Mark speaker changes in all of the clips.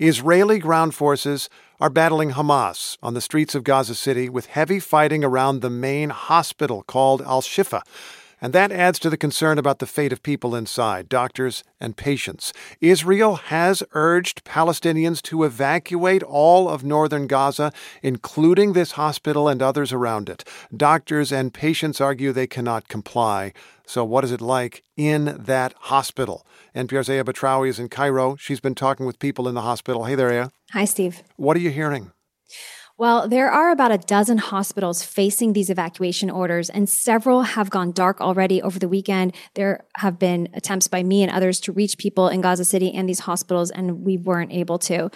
Speaker 1: Israeli ground forces are battling Hamas on the streets of Gaza City with heavy fighting around the main hospital called Al Shifa. And that adds to the concern about the fate of people inside, doctors and patients. Israel has urged Palestinians to evacuate all of northern Gaza, including this hospital and others around it. Doctors and patients argue they cannot comply. So, what is it like in that hospital? NPR's Aya Batrawi is in Cairo. She's been talking with people in the hospital. Hey there, Aya.
Speaker 2: Hi, Steve.
Speaker 1: What are you hearing?
Speaker 2: Well, there are about a dozen hospitals facing these evacuation orders, and several have gone dark already over the weekend. There have been attempts by me and others to reach people in Gaza City and these hospitals, and we weren't able to.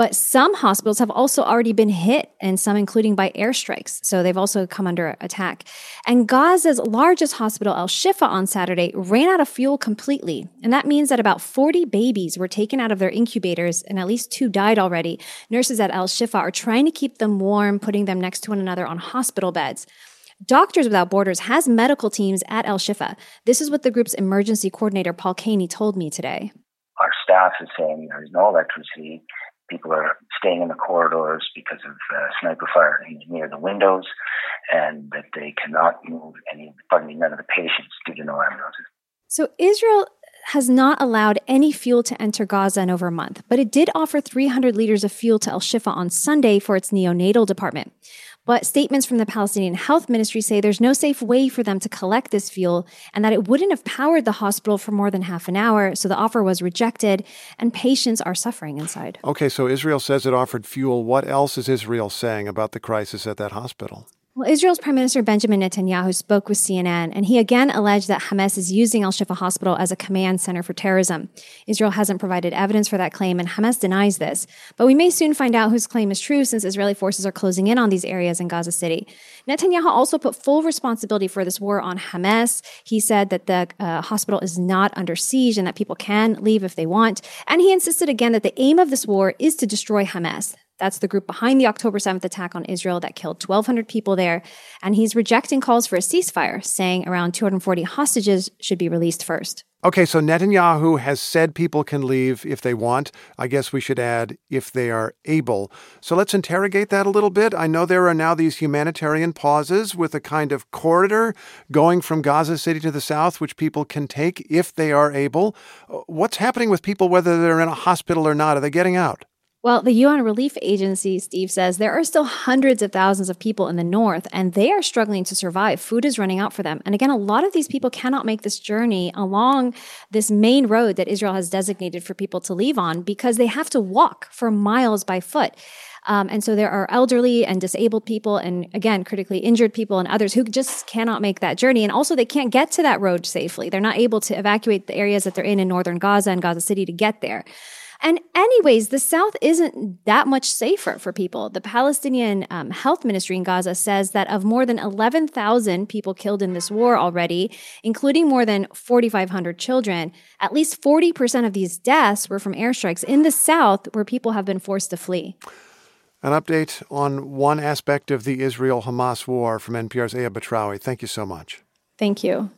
Speaker 2: But some hospitals have also already been hit, and some including by airstrikes. So they've also come under attack. And Gaza's largest hospital, Al Shifa, on Saturday ran out of fuel completely. And that means that about 40 babies were taken out of their incubators, and at least two died already. Nurses at Al Shifa are trying to keep them warm, putting them next to one another on hospital beds. Doctors Without Borders has medical teams at Al Shifa. This is what the group's emergency coordinator, Paul Caney, told me today.
Speaker 3: Our staff is saying there's no electricity People are staying in the corridors because of uh, sniper fire near the windows, and that they cannot move any, pardon me, none of the patients due to no ambulances.
Speaker 2: So Israel has not allowed any fuel to enter Gaza in over a month, but it did offer 300 liters of fuel to Al Shifa on Sunday for its neonatal department. But statements from the Palestinian Health Ministry say there's no safe way for them to collect this fuel and that it wouldn't have powered the hospital for more than half an hour. So the offer was rejected and patients are suffering inside.
Speaker 1: Okay, so Israel says it offered fuel. What else is Israel saying about the crisis at that hospital?
Speaker 2: Well, Israel's Prime Minister Benjamin Netanyahu spoke with CNN, and he again alleged that Hamas is using Al Shifa Hospital as a command center for terrorism. Israel hasn't provided evidence for that claim, and Hamas denies this. But we may soon find out whose claim is true since Israeli forces are closing in on these areas in Gaza City. Netanyahu also put full responsibility for this war on Hamas. He said that the uh, hospital is not under siege and that people can leave if they want. And he insisted again that the aim of this war is to destroy Hamas. That's the group behind the October 7th attack on Israel that killed 1,200 people there. And he's rejecting calls for a ceasefire, saying around 240 hostages should be released first.
Speaker 1: Okay, so Netanyahu has said people can leave if they want. I guess we should add if they are able. So let's interrogate that a little bit. I know there are now these humanitarian pauses with a kind of corridor going from Gaza City to the south, which people can take if they are able. Uh, what's happening with people, whether they're in a hospital or not? Are they getting out?
Speaker 2: Well, the UN Relief Agency, Steve says, there are still hundreds of thousands of people in the north and they are struggling to survive. Food is running out for them. And again, a lot of these people cannot make this journey along this main road that Israel has designated for people to leave on because they have to walk for miles by foot. Um, and so there are elderly and disabled people, and again, critically injured people and others who just cannot make that journey. And also, they can't get to that road safely. They're not able to evacuate the areas that they're in in northern Gaza and Gaza City to get there. And, anyways, the South isn't that much safer for people. The Palestinian um, Health Ministry in Gaza says that of more than 11,000 people killed in this war already, including more than 4,500 children, at least 40% of these deaths were from airstrikes in the South where people have been forced to flee.
Speaker 1: An update on one aspect of the Israel Hamas war from NPR's Aya Batrawi. Thank you so much.
Speaker 2: Thank you.